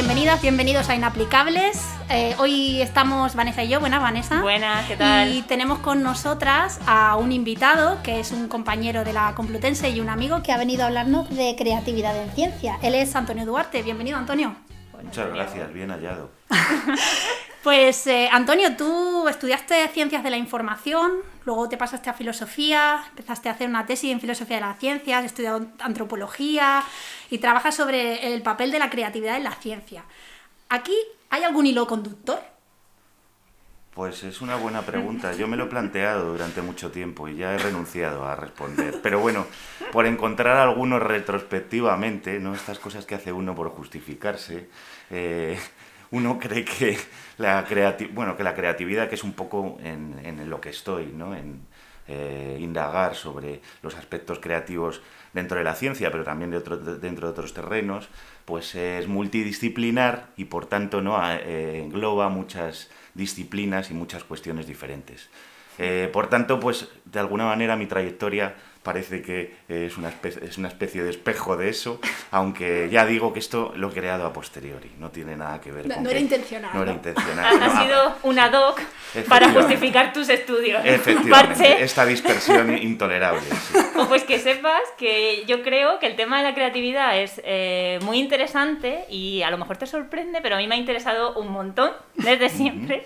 bienvenidas, bienvenidos a Inaplicables. Eh, hoy estamos Vanessa y yo. Buenas, Vanessa. Buenas, ¿qué tal? Y tenemos con nosotras a un invitado que es un compañero de la Complutense y un amigo que ha venido a hablarnos de creatividad en ciencia. Él es Antonio Duarte. Bienvenido, Antonio. Muchas gracias, bien hallado. Pues eh, Antonio, tú estudiaste ciencias de la información, luego te pasaste a filosofía, empezaste a hacer una tesis en filosofía de la ciencia, has estudiado antropología y trabajas sobre el papel de la creatividad en la ciencia. ¿Aquí hay algún hilo conductor? Pues es una buena pregunta. Yo me lo he planteado durante mucho tiempo y ya he renunciado a responder. Pero bueno, por encontrar algunos retrospectivamente, ¿no? Estas cosas que hace uno por justificarse, eh, uno cree que la, bueno, que la creatividad, que es un poco en, lo que estoy, ¿no? en eh, indagar sobre los aspectos creativos dentro de la ciencia, pero también de dentro de otros terrenos, pues es multidisciplinar y por tanto ¿no? Eh, engloba muchas disciplinas y muchas cuestiones diferentes. Eh, por tanto, pues de alguna manera mi trayectoria parece que es una, especie, es una especie de espejo de eso, aunque ya digo que esto lo he creado a posteriori, no tiene nada que ver no, con... No era intencional. No, era intencional. Ha, sido una doc para justificar tus estudios. Efectivamente, esta dispersión intolerable. O pues que sepas que yo creo que el tema de la creatividad es eh, muy interesante y a lo mejor te sorprende, pero a mí me ha interesado un montón desde siempre.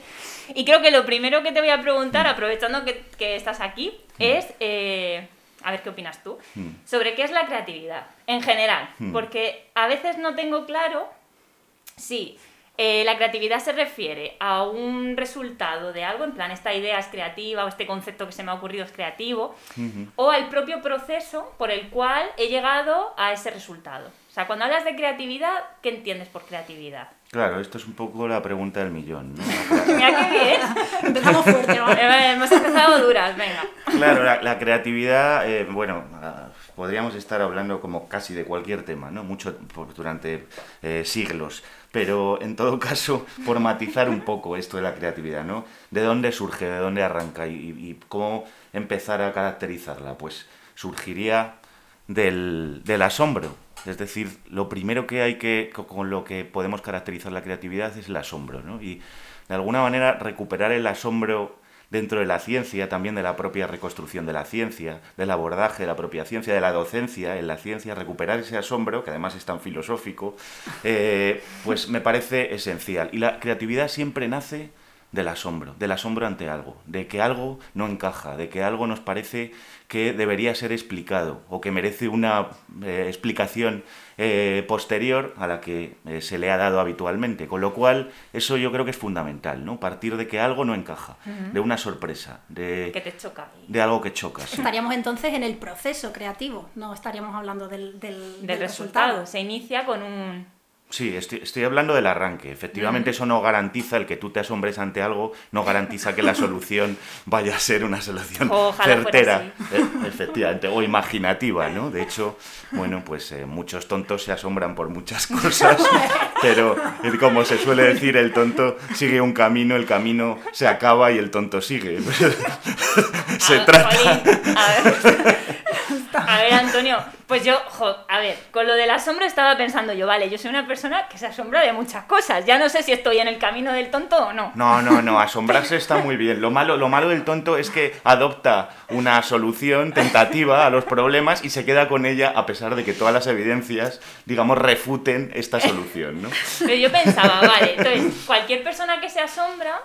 Y creo que lo primero que te voy a preguntar, aprovechando que, que estás aquí, es... Eh, a ver qué opinas tú, hmm. sobre qué es la creatividad en general. Hmm. Porque a veces no tengo claro si eh, la creatividad se refiere a un resultado de algo, en plan, esta idea es creativa o este concepto que se me ha ocurrido es creativo, hmm. o al propio proceso por el cual he llegado a ese resultado. O sea, cuando hablas de creatividad, ¿qué entiendes por creatividad? Claro, esto es un poco la pregunta del millón. ¿no? Mira qué bien. Empezamos fuerte, ¿vale? Hemos empezado duras, venga. Claro, la, creatividad, eh, bueno, ah, podríamos estar hablando como casi de cualquier tema, ¿no? Mucho durante eh, siglos. Pero en todo caso, por matizar un poco esto de la creatividad, ¿no? ¿De dónde surge, de dónde arranca y, y cómo empezar a caracterizarla? Pues surgiría del, asombro, es decir, lo primero que hay que, con lo que podemos caracterizar la creatividad es el asombro, ¿no? Y de alguna manera recuperar el asombro dentro de la ciencia, también de la propia reconstrucción de la ciencia, del abordaje de la propia ciencia, de la docencia en la ciencia, recuperar ese asombro, que además es tan filosófico, eh, pues me parece esencial. Y la creatividad siempre nace del asombro, del asombro ante algo, de que algo no encaja, de que algo nos parece que debería ser explicado o que merece una eh, explicación eh, posterior a la que eh, se le ha dado habitualmente. Con lo cual, eso yo creo que es fundamental, ¿no? Partir de que algo no encaja, de una sorpresa, de, que te choca. de algo que choca. Estaríamos entonces en el proceso creativo, no estaríamos hablando del, del, resultado. Se inicia con un, Sí, estoy, hablando del arranque. Efectivamente, eso no garantiza el que tú te asombres ante algo, no garantiza que la solución vaya a ser una solución certera, eh, efectivamente, o imaginativa, ¿no? De hecho, bueno, pues eh, muchos tontos se asombran por muchas cosas, pero como se suele decir, el tonto sigue un camino, el camino se acaba y el tonto sigue. se trata. A ver, Antonio, pues yo, a ver, con lo del asombro estaba pensando yo, vale, yo soy una persona que se asombra de muchas cosas. Ya no sé si estoy en el camino del tonto o no. No, no, no, asombrarse está muy bien. Lo malo, lo malo del tonto es que adopta una solución tentativa a los problemas y se queda con ella a pesar de que todas las evidencias, digamos, refuten esta solución, ¿no? Pero yo pensaba, vale, entonces, cualquier persona que se asombra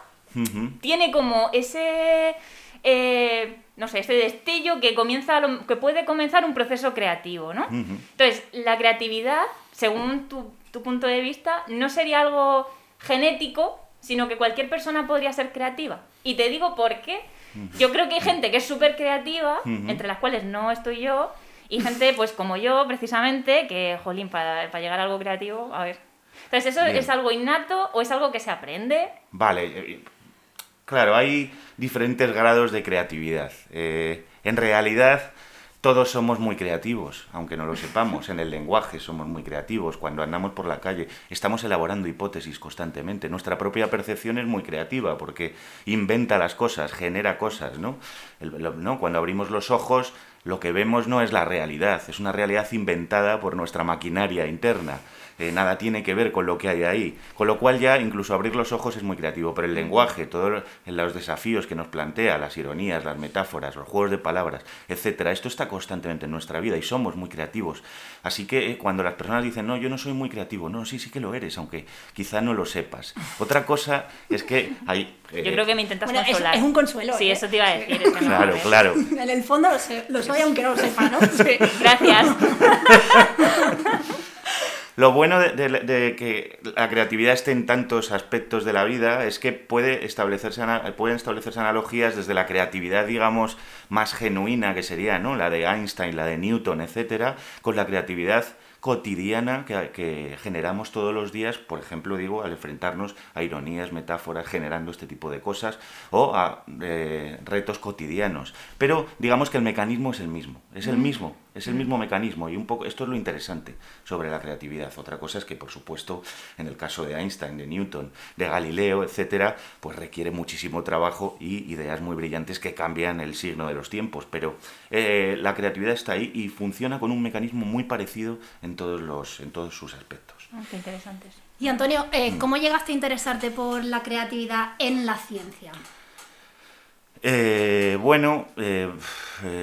tiene como ese... Eh, no sé, este destello que, comienza, que puede comenzar un proceso creativo, ¿no? Entonces, la creatividad, según tu, punto de vista, no sería algo genético, sino que cualquier persona podría ser creativa. Y te digo por qué. Yo creo que hay gente que es súper creativa, entre las cuales no estoy yo, y gente, pues como yo, precisamente, que, jolín, para, llegar a algo creativo, a ver. Entonces, ¿eso es algo innato o es algo que se aprende? Vale, eh, Claro, hay diferentes grados de creatividad. Eh, en realidad, todos somos muy creativos, aunque no lo sepamos. En el lenguaje somos muy creativos. Cuando andamos por la calle, estamos elaborando hipótesis constantemente. Nuestra propia percepción es muy creativa porque inventa las cosas, genera cosas, ¿no? ¿no? Cuando abrimos los ojos, lo que vemos no es la realidad, es una realidad inventada por nuestra maquinaria interna. Eh, nada tiene que ver con lo que hay ahí. Con lo cual ya incluso abrir los ojos es muy creativo, pero el lenguaje, todos los desafíos que nos plantea, las ironías, las metáforas, los juegos de palabras, etcétera, esto está constantemente en nuestra vida y somos muy creativos. Así que eh, cuando las personas dicen, no, yo no soy muy creativo, no, sí, sí que lo eres, aunque quizá no lo sepas. Otra cosa es que hay... yo creo que me intentas bueno, consolar. Es, un consuelo. Sí, ¿eh? eso te iba a decir. claro, claro. En el fondo lo, sé, lo soy, aunque no lo sepa, ¿no? Sí. Gracias. Lo bueno de, que la creatividad esté en tantos aspectos de la vida es que puede establecerse, pueden establecerse analogías desde la creatividad, digamos, más genuina, que sería ¿no? la de Einstein, la de Newton, etcétera, con la creatividad cotidiana que, generamos todos los días, por ejemplo, digo, al enfrentarnos a ironías, metáforas, generando este tipo de cosas, o a eh, retos cotidianos. Pero digamos que el mecanismo es el mismo, es el mismo, es el mismo mecanismo, y un poco, esto es lo interesante sobre la creatividad. Otra cosa es que, por supuesto, en el caso de Einstein, de Newton, de Galileo, etcétera, pues requiere muchísimo trabajo y ideas muy brillantes que cambian el signo de los tiempos. Pero eh, la creatividad está ahí y funciona con un mecanismo muy parecido en todos, los, en todos sus aspectos. Ah, qué interesantes. Y Antonio, eh, ¿cómo llegaste a interesarte por la creatividad en la ciencia? Eh, bueno, eh,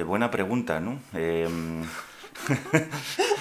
buena pregunta, ¿no?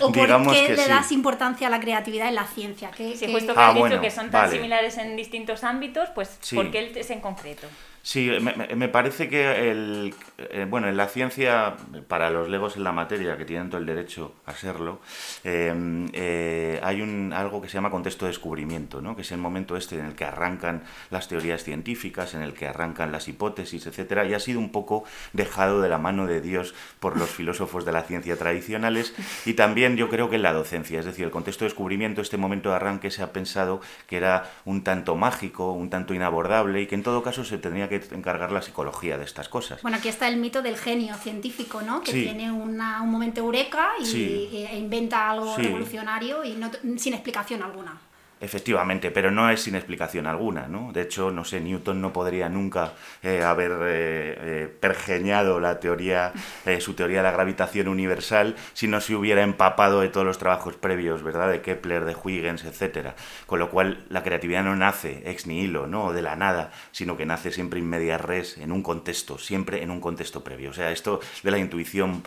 ¿O por qué le das importancia a la creatividad en la ciencia? ¿Qué, sí, puesto que ah, has dicho que son tan similares en distintos ámbitos, pues ¿por qué es en concreto? Sí, me, parece que el, eh, bueno, en la ciencia, para los legos en la materia, que tienen todo el derecho a serlo, em, eh, hay un, algo que se llama contexto de descubrimiento, ¿no? que es el momento este en el que arrancan las teorías científicas, en el que arrancan las hipótesis, etcétera, y ha sido un poco dejado de la mano de Dios por los filósofos de la ciencia tradicionales y también yo creo que en la docencia, es decir, el contexto de descubrimiento, este momento de arranque se ha pensado que era un tanto mágico, un tanto inabordable y que en todo caso se tendría que encargar la psicología de estas cosas. Bueno, aquí está el mito del genio científico, ¿no? Que tiene un momento eureka y, e inventa algo revolucionario y sin explicación alguna. Efectivamente, pero no es sin explicación alguna, ¿no? De hecho, no sé, Newton no podría nunca eh, haber eh, eh, pergeñado la teoría, su teoría de la gravitación universal si no se hubiera empapado de todos los trabajos previos, ¿verdad? De Kepler, de Huygens, etcétera. Con lo cual, la creatividad no nace ex nihilo, ¿no? de la nada, sino que nace siempre in media res, en un contexto, siempre en un contexto previo. O sea, esto de la intuición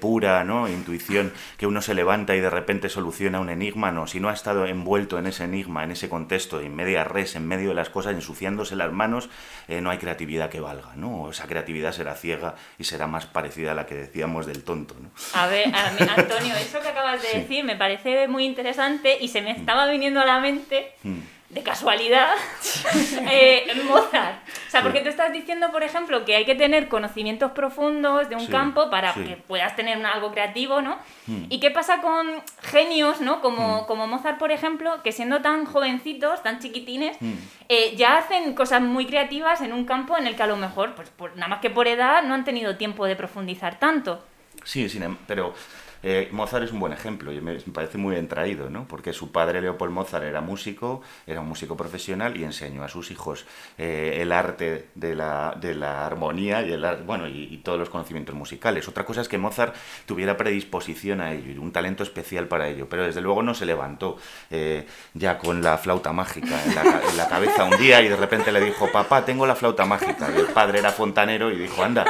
pura, ¿no? Intuición que uno se levanta y de repente soluciona un enigma, no. Si no ha estado envuelto en ese enigma, en ese contexto, en media res, en medio de las cosas, ensuciándose las manos, eh, no hay creatividad que valga, ¿no? Esa creatividad será ciega y será más parecida a la que decíamos del tonto, ¿no? A ver, Antonio, eso que acabas de decir me parece muy interesante y se me estaba viniendo a la mente... Mm de casualidad, eh, Mozart. O sea, porque tú estás diciendo, por ejemplo, que hay que tener conocimientos profundos de un campo para que puedas tener algo creativo, ¿no? Hmm. ¿Y qué pasa con genios, ¿no? Como, hmm. como Mozart, por ejemplo, que siendo tan jovencitos, tan chiquitines, hmm. eh, ya hacen cosas muy creativas en un campo en el que a lo mejor, pues por, nada más que por edad, no han tenido tiempo de profundizar tanto. Sí, sí, em, pero eh, Mozart es un buen ejemplo me, parece muy bien traído, ¿no? porque su padre Leopold Mozart era músico, era un músico profesional y enseñó a sus hijos eh, el arte de la, de la, armonía y, el, bueno, y, todos los conocimientos musicales. Otra cosa es que Mozart tuviera predisposición a ello y un talento especial para ello, pero desde luego no se levantó eh, ya con la flauta mágica en la, cabeza un día y de repente le dijo, papá, tengo la flauta mágica. Y el padre era fontanero y dijo, anda,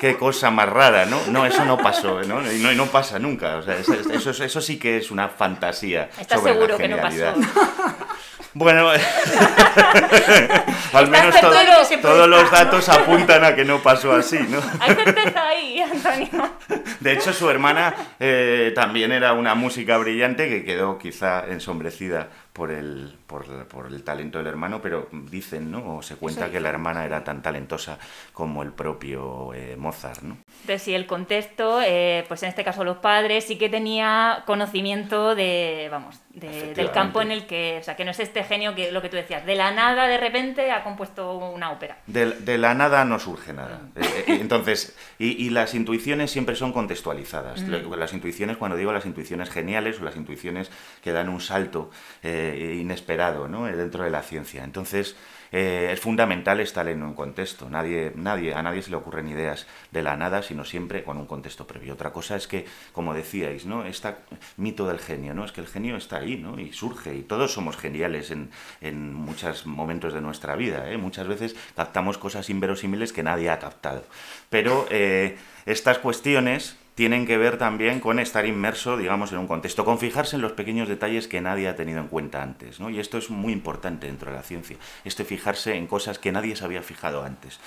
qué, cosa más rara, ¿no? No, eso no pasó, ¿no? No, no pasa nunca. O sea, eso, eso, sí que es una fantasía. ¿Estás sobre seguro que no pasó? Bueno, al menos todos los datos apuntan a que no pasó así, ¿no? Hay certeza ahí, Antonio. De hecho, su hermana eh, también era una música brillante que quedó quizá ensombrecida por el, por, por, el talento del hermano, pero dicen, ¿no? O se cuenta que la hermana era tan talentosa como el propio eh, Mozart, ¿no? Entonces, sí, el contexto, eh, pues en este caso los padres, sí que tenía conocimiento de, vamos, del campo en el que, o sea, que no es este genio que lo que tú decías, de la nada de repente ha compuesto una ópera. De, la nada no surge nada. Ah. Eh, entonces, y, las intuiciones siempre son contextualizadas. Mm. Las intuiciones, cuando digo las intuiciones geniales o las intuiciones que dan un salto, eh, inesperado ¿no? Eh, dentro de la ciencia. Entonces, eh, es fundamental estar en un contexto. Nadie, nadie, a nadie se le ocurren ideas de la nada, sino siempre con un contexto previo. Otra cosa es que, como decíais, ¿no? Este mito del genio, ¿no? Es que el genio está ahí, ¿no? Y surge, y todos somos geniales en, en muchos momentos de nuestra vida, ¿eh? Muchas veces captamos cosas inverosímiles que nadie ha captado. Pero eh, estas cuestiones tienen que ver también con estar inmerso, digamos, en un contexto, con fijarse en los pequeños detalles que nadie ha tenido en cuenta antes, ¿no? Y esto es muy importante dentro de la ciencia, este fijarse en cosas que nadie se había fijado antes.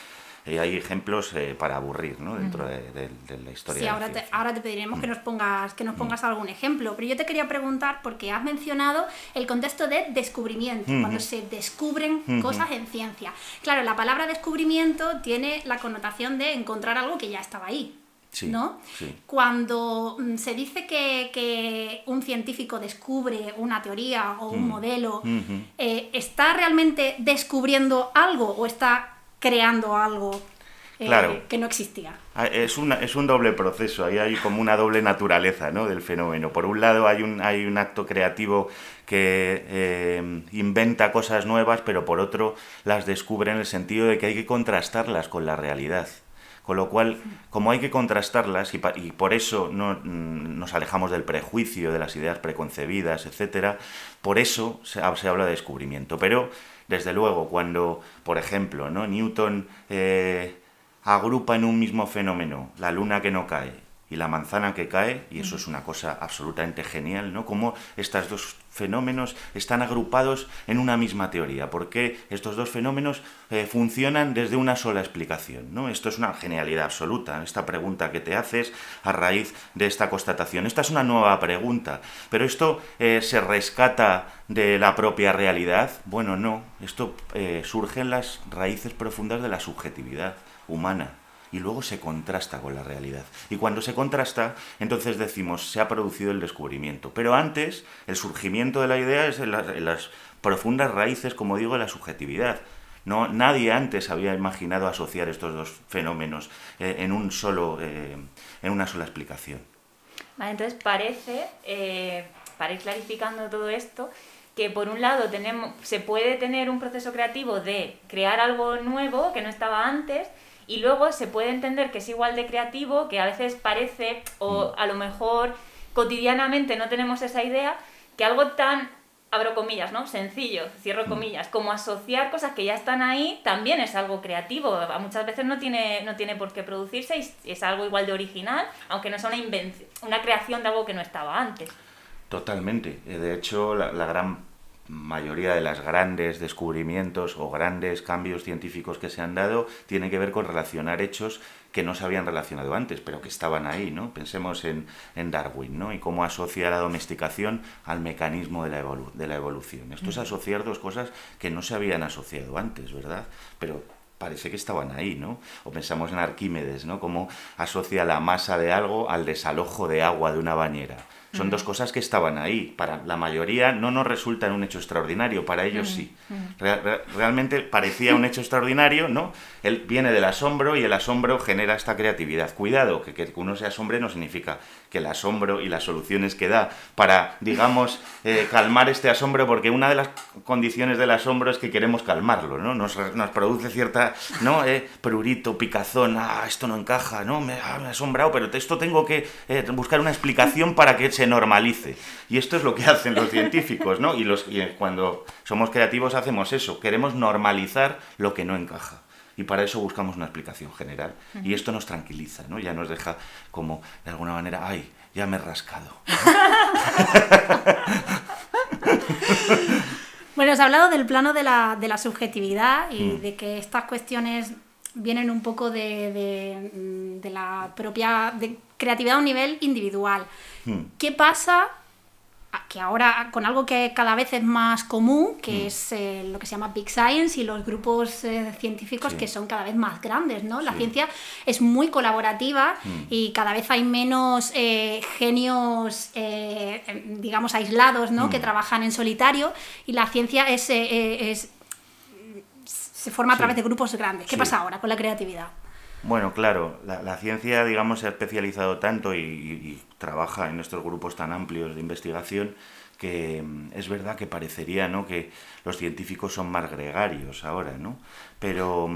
Hay ejemplos eh, para aburrir ¿no? dentro de, la historia. Sí, de ahora, te, ahora te pediremos que nos pongas, que nos pongas algún ejemplo. Pero yo te quería preguntar, porque has mencionado el contexto de descubrimiento, cuando se descubren cosas en ciencia. Claro, la palabra descubrimiento tiene la connotación de encontrar algo que ya estaba ahí. ¿No? Cuando mm, se dice que, un científico descubre una teoría o un mm. modelo, eh, ¿está realmente descubriendo algo o está creando algo eh, que no existía? Ah, es, una, es un doble proceso, ahí hay como una doble naturaleza ¿no? del fenómeno. Por un lado hay un, hay un acto creativo que eh, inventa cosas nuevas, pero por otro las descubre en el sentido de que hay que contrastarlas con la realidad. Con lo cual, como hay que contrastarlas y, por eso no, mm, nos alejamos del prejuicio, de las ideas preconcebidas, etc., por eso se, habla de descubrimiento. Pero, desde luego, cuando, por ejemplo, ¿no? Newton eh, agrupa en un mismo fenómeno la luna que no cae y la manzana que cae, y eso es una cosa absolutamente genial, ¿no? Como estos dos fenómenos están agrupados en una misma teoría, porque estos dos fenómenos eh, funcionan desde una sola explicación, ¿no? Esto es una genialidad absoluta, esta pregunta que te haces a raíz de esta constatación. Esta es una nueva pregunta, pero esto eh, se rescata de la propia realidad. Bueno, no, esto eh, surge en las raíces profundas de la subjetividad humana y luego se contrasta con la realidad. Y cuando se contrasta, entonces decimos, se ha producido el descubrimiento. Pero antes, el surgimiento de la idea es en, las profundas raíces, como digo, de la subjetividad. No, nadie antes había imaginado asociar estos dos fenómenos eh, en, un solo, eh, en una sola explicación. Vale, entonces parece, eh, para ir clarificando todo esto, que por un lado tenemos, se puede tener un proceso creativo de crear algo nuevo que no estaba antes, y luego se puede entender que es igual de creativo, que a veces parece, o mm. a lo mejor cotidianamente no tenemos esa idea, que algo tan, abro comillas, ¿no? Sencillo, cierro mm. comillas, como asociar cosas que ya están ahí, también es algo creativo. Muchas veces no tiene, no tiene por qué producirse y es algo igual de original, aunque no sea una, invención, una creación de algo que no estaba antes. Totalmente. Eh, de hecho, la, la gran mayoría de los grandes descubrimientos o grandes cambios científicos que se han dado tienen que ver con relacionar hechos que no se habían relacionado antes, pero que estaban ahí, ¿no? Pensemos en, Darwin, ¿no? Y cómo asocia la domesticación al mecanismo de la, de la evolución. Esto es asociar dos cosas que no se habían asociado antes, ¿verdad? Pero parece que estaban ahí, ¿no? O pensamos en Arquímedes, ¿no? Cómo asocia la masa de algo al desalojo de agua de una bañera. Son dos cosas que estaban ahí. Para la mayoría no nos resulta un hecho extraordinario, para ellos sí. Realmente parecía un hecho extraordinario, ¿no? Él viene del asombro y el asombro genera esta creatividad. Cuidado, que, que uno se asombre no significa que el asombro y las soluciones que da para, digamos, eh, calmar este asombro, porque una de las condiciones del asombro es que queremos calmarlo, ¿no? Nos, nos produce cierta, ¿no? Eh, prurito, picazón, ah, esto no encaja, ¿no? Me, ah, asombrado, pero esto tengo que eh, buscar una explicación para que se normalice. Y esto es lo que hacen los científicos, ¿no? Y, los, y cuando somos creativos hacemos eso, queremos normalizar lo que no encaja y para eso buscamos una explicación general. Y esto nos tranquiliza, ¿no? Ya nos deja como, de alguna manera, ay, ya me he rascado. bueno, os he hablado del plano de la, de la subjetividad y mm. de que estas cuestiones vienen un poco de, de, de la propia creatividad a un nivel individual. Mm. ¿Qué pasa que ahora con algo que cada vez es más común, que mm. es eh, lo que se llama Big Science y los grupos eh, científicos que son cada vez más grandes, ¿no? La ciencia es muy colaborativa mm. y cada vez hay menos eh, genios, digamos, aislados, ¿no? Que mm. trabajan en solitario y la ciencia es, se forma a través de grupos grandes. ¿Qué pasa ahora con la creatividad? Bueno, claro, la, ciencia, digamos, se ha especializado tanto y, trabaja en estos grupos tan amplios de investigación que es verdad que parecería ¿no? que los científicos son más gregarios ahora, ¿no? Pero,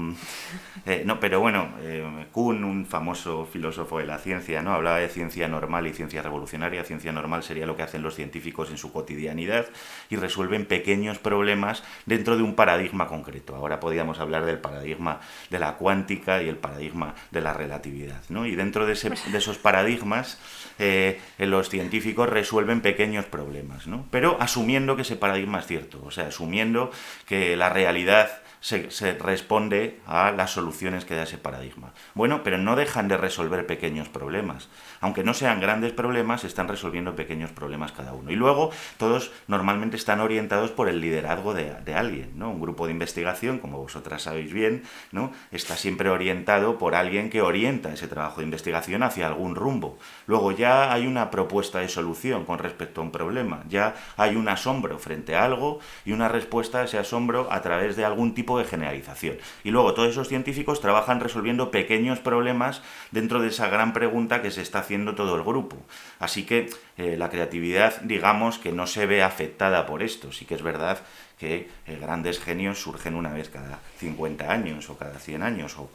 eh, no, pero bueno, eh, Kuhn, un famoso filósofo de la ciencia, ¿no? hablaba de ciencia normal y ciencia revolucionaria. Ciencia normal sería lo que hacen los científicos en su cotidianidad y resuelven pequeños problemas dentro de un paradigma concreto. Ahora podríamos hablar del paradigma de la cuántica y el paradigma de la relatividad. ¿no? Y dentro de, de esos paradigmas, eh, los científicos resuelven pequeños problemas, ¿no? pero asumiendo que ese paradigma es cierto, o sea, asumiendo que la realidad se, responde a las soluciones que da ese paradigma. Bueno, pero no dejan de resolver pequeños problemas. Aunque no sean grandes problemas, están resolviendo pequeños problemas cada uno. Y luego, todos normalmente están orientados por el liderazgo de, alguien. ¿no? Un grupo de investigación, como vosotras sabéis bien, ¿no? está siempre orientado por alguien que orienta ese trabajo de investigación hacia algún rumbo. Luego ya hay una propuesta de solución con respecto a un problema. Ya hay un asombro frente a algo y una respuesta a ese asombro a través de algún tipo de generalización. Y luego todos esos científicos trabajan resolviendo pequeños problemas dentro de esa gran pregunta que se está haciendo todo el grupo. Así que eh, la creatividad, digamos que no se ve afectada por esto. Sí que es verdad que eh, grandes genios surgen una vez cada 50 años o cada 100 años o,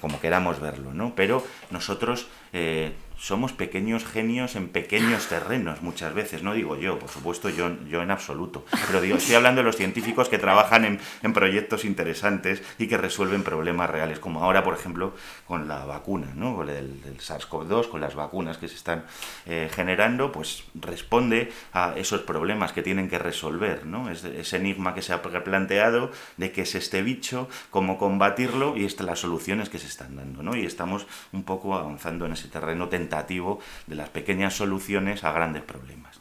como queramos verlo, ¿no? Pero nosotros eh, somos pequeños genios en pequeños terrenos muchas veces, no digo yo, por supuesto yo, yo en absoluto, pero digo, estoy hablando de los científicos que trabajan en, en proyectos interesantes y que resuelven problemas reales, como ahora, por ejemplo, con la vacuna, ¿no? Con el, SARS-CoV-2, con las vacunas que se están eh, generando, pues responde a esos problemas que tienen que resolver, ¿no? ese enigma que se ha planteado de qué es este bicho, cómo combatirlo y las soluciones que se están dando, ¿no? Y estamos un poco avanzando en ese terreno tentativo de las pequeñas soluciones a grandes problemas.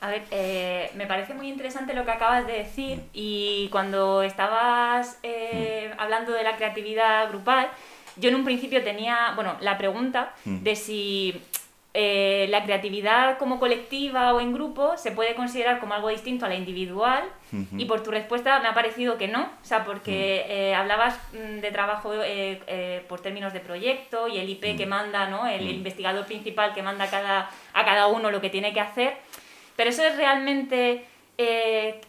A ver, eh, me parece muy interesante lo que acabas de decir mm. y cuando estabas eh, mm. hablando de la creatividad grupal, yo en un principio tenía, bueno, la pregunta mm. de si eh, la creatividad como colectiva o en grupo se puede considerar como algo distinto a la individual y por tu respuesta me ha parecido que no, o sea, porque mm. eh, hablabas mm, de trabajo eh, por términos de proyecto y el IP que mm. manda, ¿no? el investigador principal que manda a cada, a cada uno lo que tiene que hacer, pero eso es realmente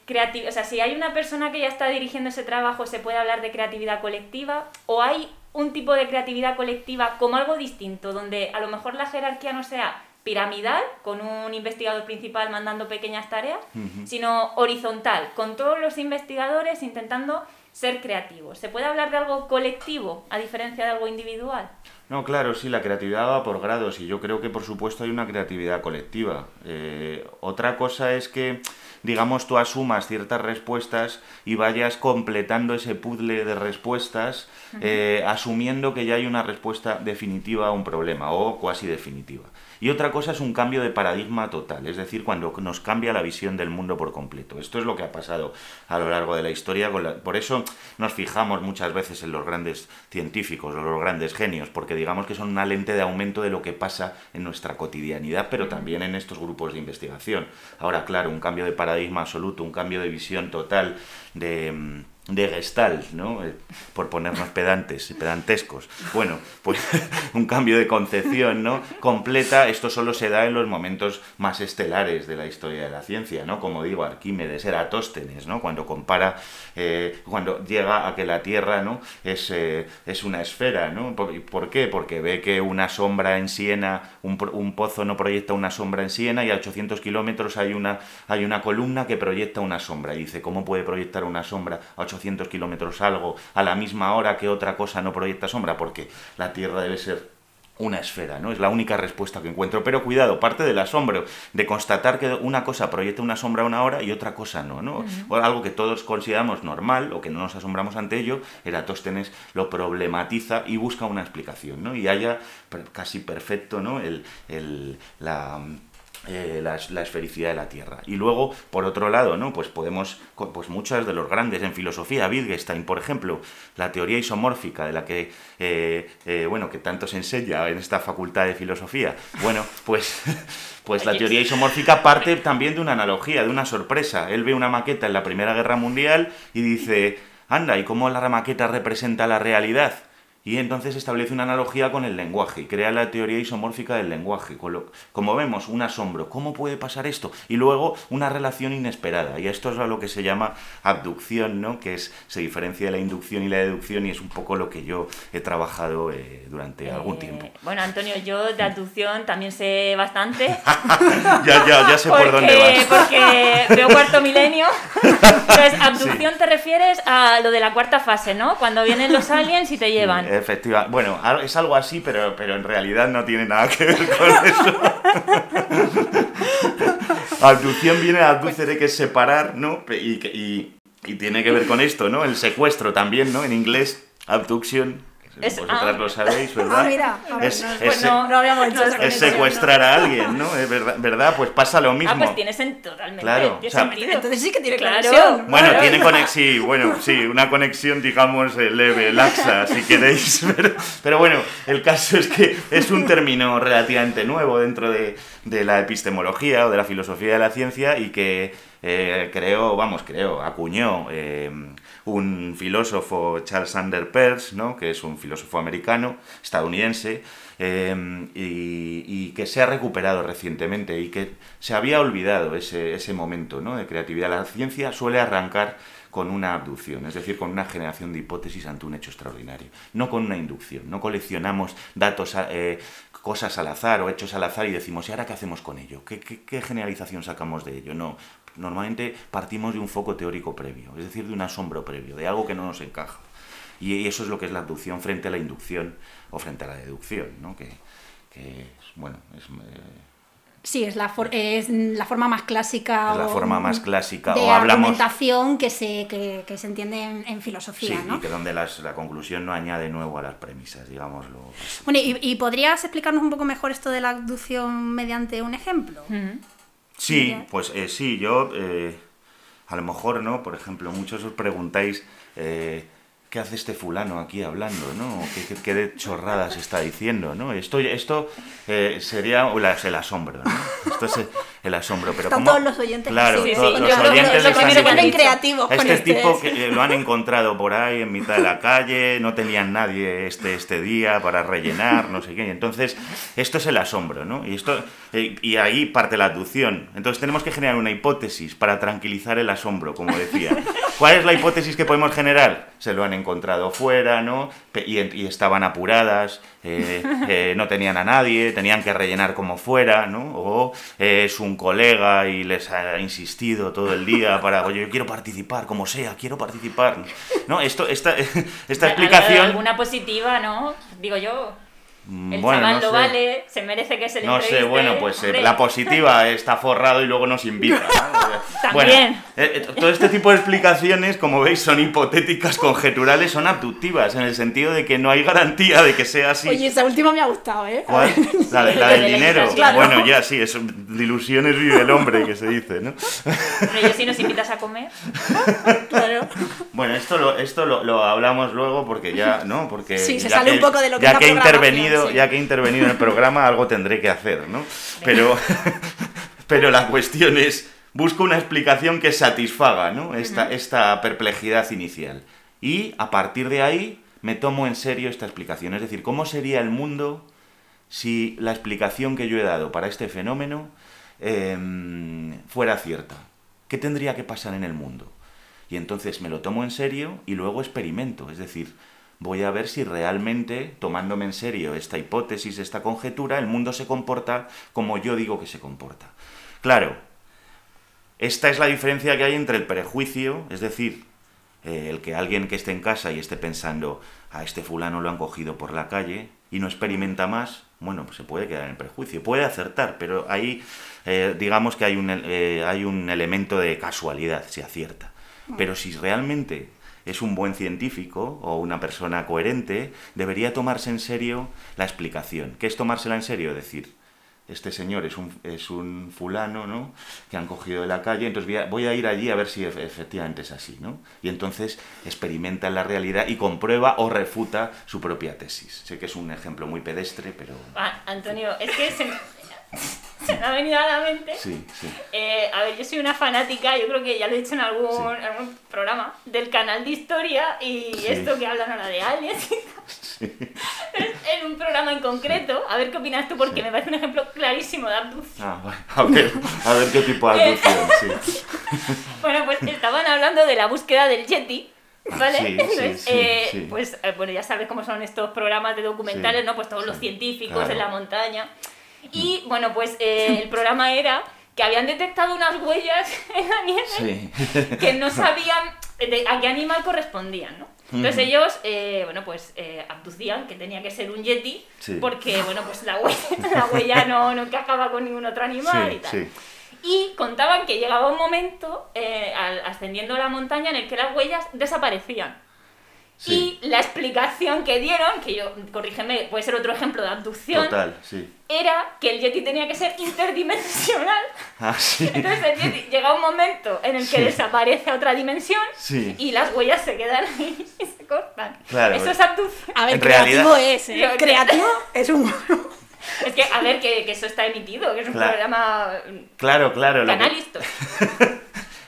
creativo, o sea, si hay una persona que ya está dirigiendo ese trabajo, ¿se puede hablar de creatividad colectiva? ¿O hay un tipo de creatividad colectiva como algo distinto, donde a lo mejor la jerarquía no sea piramidal, con un investigador principal mandando pequeñas tareas, sino horizontal, con todos los investigadores intentando ser creativos. ¿Se puede hablar de algo colectivo a diferencia de algo individual? No, claro, sí, la creatividad va por grados y yo creo que por supuesto hay una creatividad colectiva. Eh, otra cosa es que digamos, tú asumas ciertas respuestas y vayas completando ese puzzle de respuestas, eh, asumiendo que ya hay una respuesta definitiva a un problema o cuasi definitiva. Y otra cosa es un cambio de paradigma total, es decir, cuando nos cambia la visión del mundo por completo. Esto es lo que ha pasado a lo largo de la historia. Por eso nos fijamos muchas veces en los grandes científicos los grandes genios, porque digamos que son una lente de aumento de lo que pasa en nuestra cotidianidad, pero también en estos grupos de investigación. Ahora, claro, un cambio de paradigma absoluto, un cambio de visión total de mm, de Gestalt, ¿no? Eh, por ponernos pedantes, pedantescos. Bueno, pues un cambio de concepción, ¿no? Completa, esto solo se da en los momentos más estelares de la historia de la ciencia, ¿no? Como digo, Arquímedes, Eratóstenes, ¿no? Cuando compara, eh, cuando llega a que la Tierra, ¿no? Es, eh, es una esfera, ¿no? ¿Por, qué? Porque ve que una sombra en Siena, un, un, pozo no proyecta una sombra en Siena y a 800 kilómetros hay una, hay una columna que proyecta una sombra. Y dice, ¿cómo puede proyectar una sombra a 800 kilómetros algo a la misma hora que otra cosa no proyecta sombra, porque la Tierra debe ser una esfera, ¿no? Es la única respuesta que encuentro. Pero cuidado, parte del asombro de constatar que una cosa proyecta una sombra una hora y otra cosa no, ¿no? O algo que todos consideramos normal o que no nos asombramos ante ello, Eratóstenes lo problematiza y busca una explicación, ¿no? Y haya casi perfecto, ¿no? El, el, la eh, la, esfericidad de la Tierra. Y luego, por otro lado, ¿no? pues podemos, pues muchos de los grandes en filosofía, Wittgenstein, por ejemplo, la teoría isomórfica de la que, eh, eh, bueno, que tanto se enseña en esta facultad de filosofía, bueno, pues, pues la teoría isomórfica parte también de una analogía, de una sorpresa. Él ve una maqueta en la Primera Guerra Mundial y dice, anda, ¿y cómo la maqueta representa la realidad? Y entonces establece una analogía con el lenguaje y crea la teoría isomórfica del lenguaje. Como vemos, un asombro, ¿cómo puede pasar esto? Y luego una relación inesperada. Y esto es a lo que se llama abducción, ¿no? que es, se diferencia de la inducción y la deducción y es un poco lo que yo he trabajado eh, durante algún tiempo. Bueno, Antonio, yo de abducción también sé bastante. ya, ya, ya sé por dónde vas. Porque veo cuarto milenio. Entonces, abducción te refieres a lo de la cuarta fase, ¿no? Cuando vienen los aliens y te llevan. Efectivamente. Bueno, es algo así, pero, pero en realidad no tiene nada que ver con eso. Abducción viene a abducere, que es separar, ¿no? Y, y, y tiene que ver con esto, ¿no? El secuestro también, ¿no? En inglés, abduction es, Vosotras ah. lo sabéis, ¿verdad? Ah, mira, es, pues no, no, habíamos hecho Es secuestrar a alguien, ¿no? Es verdad, verdad, pues pasa lo mismo. Ah, pues tiene totalmente claro, o sea, Entonces sí que tiene claro. conexión. Bueno, tiene conexión, bueno, sí, una conexión, digamos, eh, leve, laxa, si queréis. Pero, pero, bueno, el caso es que es un término relativamente nuevo dentro de, de la epistemología o de la filosofía de la ciencia y que eh, creo, vamos, creo, acuñó eh, un filósofo, Charles Sander Peirce, ¿no? que es un filósofo americano, estadounidense, eh, y, que se ha recuperado recientemente y que se había olvidado ese, ese momento ¿no? de creatividad. La ciencia suele arrancar con una abducción, es decir, con una generación de hipótesis ante un hecho extraordinario, no con una inducción. No coleccionamos datos, eh, cosas al azar o hechos al azar y decimos, ¿y ahora qué hacemos con ello? ¿Qué, qué, qué generalización sacamos de ello? No, Normalmente partimos de un foco teórico previo, es decir, de un asombro previo, de algo que no nos encaja. Y eso es lo que es la abducción frente a la inducción o frente a la deducción, ¿no? que, que bueno, es... Eh, sí, es la, es la forma más clásica. Es la forma más clásica. De o hablamos, argumentación que se, que, que se entiende en, filosofía. Sí, y que donde las, la conclusión no añade nuevo a las premisas, digámoslo. Bueno, ¿y, y podrías explicarnos un poco mejor esto de la abducción mediante un ejemplo? Sí, pues eh, sí, yo eh, a lo mejor, ¿no? Por ejemplo, muchos os preguntáis eh, ¿qué hace este fulano aquí hablando, no? ¿Qué, qué, de chorradas está diciendo, no? Esto, esto sería el asombro, ¿no? Esto es el asombro, pero Están todos los oyentes. Claro, sí, todos los oyentes están creativos Este, este tipo que lo han encontrado por ahí en mitad de la calle, no tenían nadie este, este día para rellenar, no sé qué. Entonces, esto es el asombro, ¿no? Y esto eh, y ahí parte la aducción. Entonces tenemos que generar una hipótesis para tranquilizar el asombro, como decía. ¿Cuál es la hipótesis que podemos generar? Se lo han encontrado fuera, ¿no? Y, estaban apuradas, eh, eh, no tenían a nadie, tenían que rellenar como fuera, ¿no? O es un colega y les ha insistido todo el día para, oye, yo quiero participar, como sea, quiero participar. ¿No? Esto, esta, esta explicación... Alguna positiva, ¿no? Digo yo. Mm, el bueno, chaval lo vale, se merece que se le No sé, bueno, pues eh, la positiva está forrado y luego nos invita. También. Eh, eh, todo este tipo de explicaciones, como veis, son hipotéticas, conjeturales, son abductivas, en el sentido de que no hay garantía de que sea así. Oye, esa última me ha gustado, ¿eh? ¿Cuál? La, del dinero. Bueno, ya sí, es, de ilusiones vive el hombre, que se dice, ¿no? Pero yo si nos invitas a comer. claro. Bueno, esto lo, esto lo, hablamos luego porque ya, ¿no? Porque sí, se sale un poco de lo que ya que he intervenido, ya que he intervenido en el programa, algo tendré que hacer, ¿no? Pero, pero la cuestión es, busco una explicación que satisfaga, ¿no? Esta, esta perplejidad inicial. Y a partir de ahí me tomo en serio esta explicación. Es decir, ¿cómo sería el mundo si la explicación que yo he dado para este fenómeno em, fuera cierta? ¿Qué tendría que pasar en el mundo? Y entonces me lo tomo en serio y luego experimento. Es decir, voy a ver si realmente, tomándome en serio esta hipótesis, esta conjetura, el mundo se comporta como yo digo que se comporta. Claro, esta es la diferencia que hay entre el prejuicio, es decir, eh, el que alguien que esté en casa y esté pensando, a este fulano lo han cogido por la calle y no experimenta más, bueno, pues se puede quedar en el prejuicio, puede acertar, pero ahí eh, digamos que hay un, eh, hay un elemento de casualidad, si acierta. Pero si realmente es un buen científico o una persona coherente, debería tomarse en serio la explicación. ¿Qué es tomársela en serio? Decir, este señor es un, es un fulano, ¿no? Que han cogido de la calle, entonces voy a, ir allí a ver si efectivamente es así, ¿no? Y entonces experimenta en la realidad y comprueba o refuta su propia tesis. Sé que es un ejemplo muy pedestre, pero... Ah, Antonio, es que se me ha venido a la mente. Sí, sí. Eh, a ver, yo soy una fanática, yo creo que ya lo he dicho en algún, Sí. algún programa, del canal de historia y Sí. esto que hablan ahora de aliens. En un programa en concreto, a ver qué opinas tú, porque me parece un ejemplo clarísimo de abducción. Ah, bueno, a ver, a ver qué tipo de abducción, sí. Bueno, pues estaban hablando de la búsqueda del Yeti. ¿Vale? Sí, Entonces, sí, eh, sí. pues eh, bueno, ya sabes cómo son estos programas de documentales, ¿no? Pues todos los científicos claro. en la montaña. Y bueno, pues eh, el programa era que habían detectado unas huellas en la nieve Sí. que no sabían de a qué animal correspondían, ¿no? Entonces ellos, eh, bueno, pues eh, abducían que tenía que ser un yeti, Sí. porque, bueno, pues la huella, la huella no, no encajaba con ningún otro animal y tal. Y contaban que llegaba un momento, eh, al- ascendiendo la montaña, en el que las huellas desaparecían. Sí. Y la explicación que dieron, que yo, corrígeme, puede ser otro ejemplo de abducción, Total, sí. era que el yeti tenía que ser interdimensional. Ah, sí. Entonces el yeti llega un momento en el que Sí. desaparece a otra dimensión Sí. y las huellas se quedan ahí y se cortan. Claro. Eso es abducción. A ver, En creativo realidad- es, ¿eh? Creativo es un... Es que, a ver, que, que eso está emitido, que es un Claro. programa Claro, claro. lo que- canal histórico.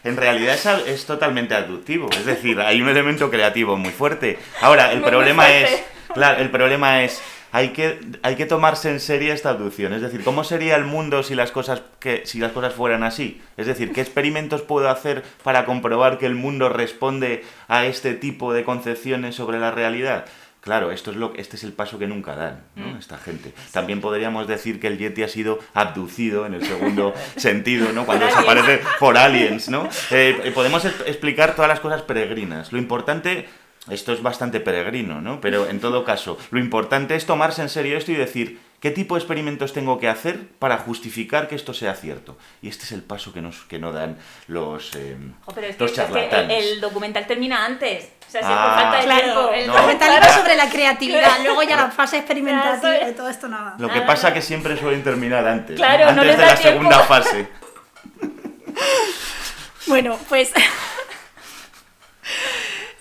En realidad es, es totalmente abductivo, es decir, hay un elemento creativo muy fuerte. Ahora, el Muy, problema es, claro, el problema es, hay que, hay que tomarse en serio esta abducción. Es decir, ¿cómo sería el mundo si las cosas que, si las cosas fueran así? Es decir, ¿qué experimentos puedo hacer para comprobar que el mundo responde a este tipo de concepciones sobre la realidad? Claro, esto es lo, este es el paso que nunca dan, ¿no? Esta gente. También podríamos decir que el Yeti ha sido abducido en el segundo sentido, ¿no? Cuando desaparece por aliens, ¿no? Eh, eh, podemos explicar todas las cosas peregrinas. Lo importante, esto es bastante peregrino, ¿no? Pero en todo caso, lo importante es tomarse en serio esto y decir, ¿qué tipo de experimentos tengo que hacer para justificar que esto sea cierto? Y este es el paso que, nos, que no dan los, eh, Jo, pero es que, los es que el, charlatanes. el documental termina antes. O sea, si Ah. por falta de Claro, tiempo. el No. documental Claro. iba sobre la creatividad, luego ya la fase experimentativa Claro, y todo esto nada. Lo que pasa es que siempre suelen terminar antes, ¿no? Claro, no antes les de la tiempo. segunda fase. Bueno, pues...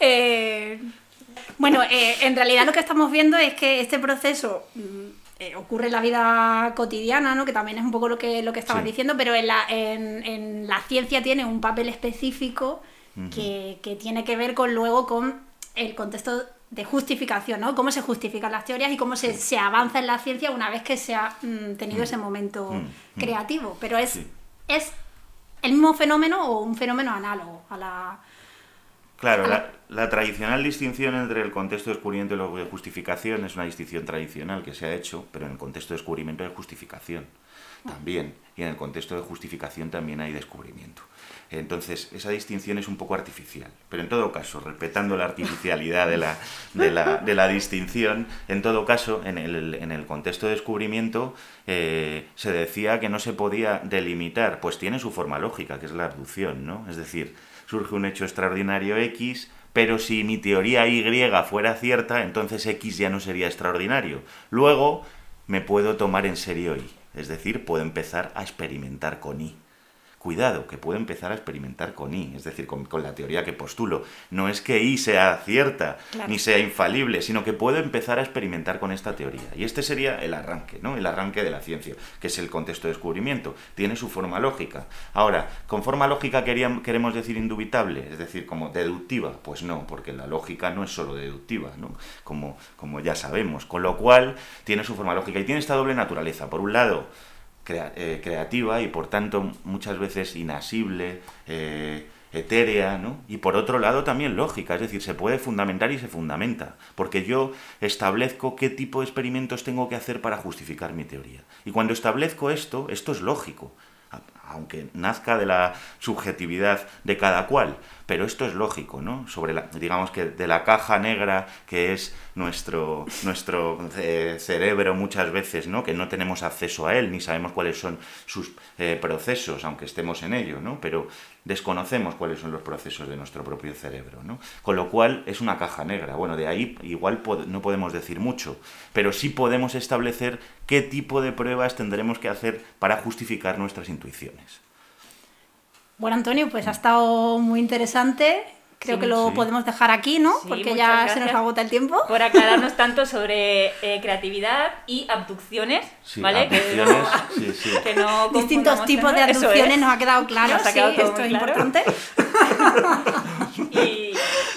eh, bueno, eh, en realidad lo que estamos viendo es que este proceso mm, eh, ocurre en la vida cotidiana, ¿no? que también es un poco lo que, lo que estabas Sí. diciendo, pero en la, en, en la ciencia tiene un papel específico que, que tiene que ver con luego con el contexto de justificación, ¿no? Cómo se justifican las teorías y cómo se, se avanza en la ciencia una vez que se ha mm, tenido ese momento Mm, mm. creativo. Pero es, Sí. es el mismo fenómeno o un fenómeno análogo a la... Claro, la, tradicional distinción entre el contexto de descubrimiento y la de justificación es una distinción tradicional que se ha hecho, pero en el contexto de descubrimiento hay justificación también, y en el contexto de justificación también hay descubrimiento. Entonces, esa distinción es un poco artificial, pero en todo caso, respetando la artificialidad de la, distinción, en todo caso, en el, en el contexto de descubrimiento eh, se decía que no se podía delimitar, pues tiene su forma lógica, que es la abducción, ¿no? Es decir, surge un hecho extraordinario X, pero si mi teoría Y fuera cierta, entonces X ya no sería extraordinario. Luego me puedo tomar en serio Y, es decir, puedo empezar a experimentar con Y. Cuidado, que puedo empezar a experimentar con I, es decir, con, con la teoría que postulo. No es que I sea cierta Claro. ni sea infalible, sino que puedo empezar a experimentar con esta teoría. Y este sería el arranque, ¿no? El arranque de la ciencia, que es el contexto de descubrimiento. Tiene su forma lógica. Ahora, ¿con forma lógica queremos decir indubitable? Es decir, como deductiva. Pues no, porque la lógica no es solo deductiva, ¿no? Como, como ya sabemos. Con lo cual, tiene su forma lógica y tiene esta doble naturaleza. Por un lado, eh, creativa y por tanto muchas veces inasible, eh, etérea, ¿no? Y por otro lado también lógica, es decir, se puede fundamentar y se fundamenta, porque yo establezco qué tipo de experimentos tengo que hacer para justificar mi teoría. Y cuando establezco esto, esto es lógico, aunque nazca de la subjetividad de cada cual, pero esto es lógico, ¿no? Sobre la, digamos que de la caja negra que es nuestro, nuestro eh, cerebro muchas veces, ¿no? Que no tenemos acceso a él, ni sabemos cuáles son sus eh, procesos, aunque estemos en ello, ¿no? Pero desconocemos cuáles son los procesos de nuestro propio cerebro, ¿no? Con lo cual es una caja negra. Bueno, de ahí igual no podemos decir mucho, pero sí podemos establecer qué tipo de pruebas tendremos que hacer para justificar nuestras intuiciones. Bueno, Antonio, pues ha estado muy interesante. Creo Sí, que lo sí. podemos dejar aquí, ¿no? Sí, Porque ya se nos agota el tiempo. Por aclararnos tanto sobre eh, creatividad y abducciones, Sí, ¿vale? Que abducciones, sí. que no Distintos tipos de abducciones es. nos ha quedado claro, Nos ha sí, quedado todo esto muy es claro. importante. Y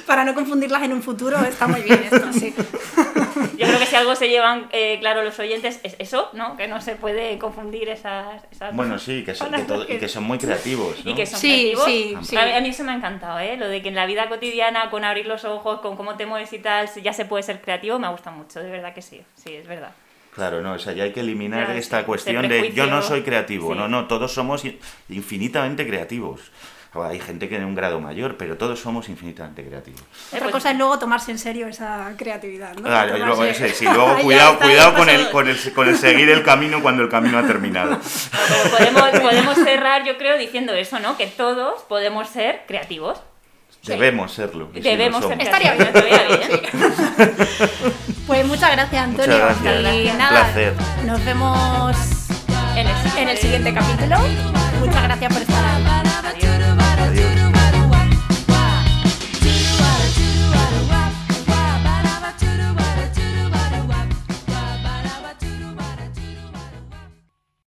Para no confundirlas en un futuro está muy bien esto, sí. yo creo que si algo se llevan eh, claro los oyentes es eso, ¿no? Que no se puede confundir esas, esas Bueno, cosas. sí, que son, que Palabras todo- y que son muy creativos, ¿no? Y que son Sí, creativos. sí, sí. A, mí, eso me ha encantado, ¿eh? Lo de que en la vida cotidiana, con abrir los ojos, con cómo te mueves y tal, ya se puede ser creativo, me gusta mucho, de verdad que sí. Sí, es verdad. Claro, no, o sea, ya hay que eliminar esta sí, cuestión de yo no soy creativo. sí. No, no, todos somos in- infinitamente creativos. Hay gente que en un grado mayor, pero todos somos infinitamente creativos. Eh, Otra pues- cosa es luego tomarse en serio esa creatividad, ¿no? Luego, ese, sí, luego cuidado, está, cuidado con el, con, el, con el seguir el camino cuando el camino ha terminado. Podemos, podemos cerrar, yo creo, diciendo eso, ¿no? Que todos podemos ser creativos. Debemos serlo. y si no Debemos ser. Estaría bien. Estaría bien. Pues muchas gracias, Antonio. Muchas gracias. Y Un nada, placer. nos vemos En el, en el siguiente capítulo. Muchas gracias por estar ahí. Adiós. Adiós.